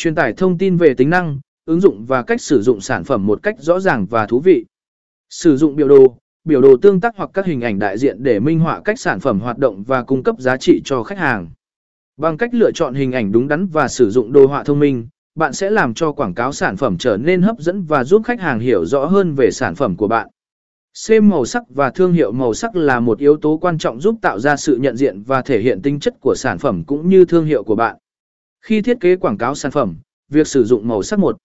truyền tải thông tin về tính năng, ứng dụng và cách sử dụng sản phẩm một cách rõ ràng và thú vị. Sử dụng biểu đồ, biểu đồ tương tác hoặc các hình ảnh đại diện để minh họa cách sản phẩm hoạt động và cung cấp giá trị cho khách hàng. Bằng cách lựa chọn hình ảnh đúng đắn và sử dụng đồ họa thông minh, bạn sẽ làm cho quảng cáo sản phẩm trở nên hấp dẫn và giúp khách hàng hiểu rõ hơn về sản phẩm của bạn. Xem màu sắc và thương hiệu màu sắc là một yếu tố quan trọng giúp tạo ra sự nhận diện và thể hiện tính chất của sản phẩm cũng như thương hiệu của bạn. Khi thiết kế quảng cáo sản phẩm, việc sử dụng màu sắc một.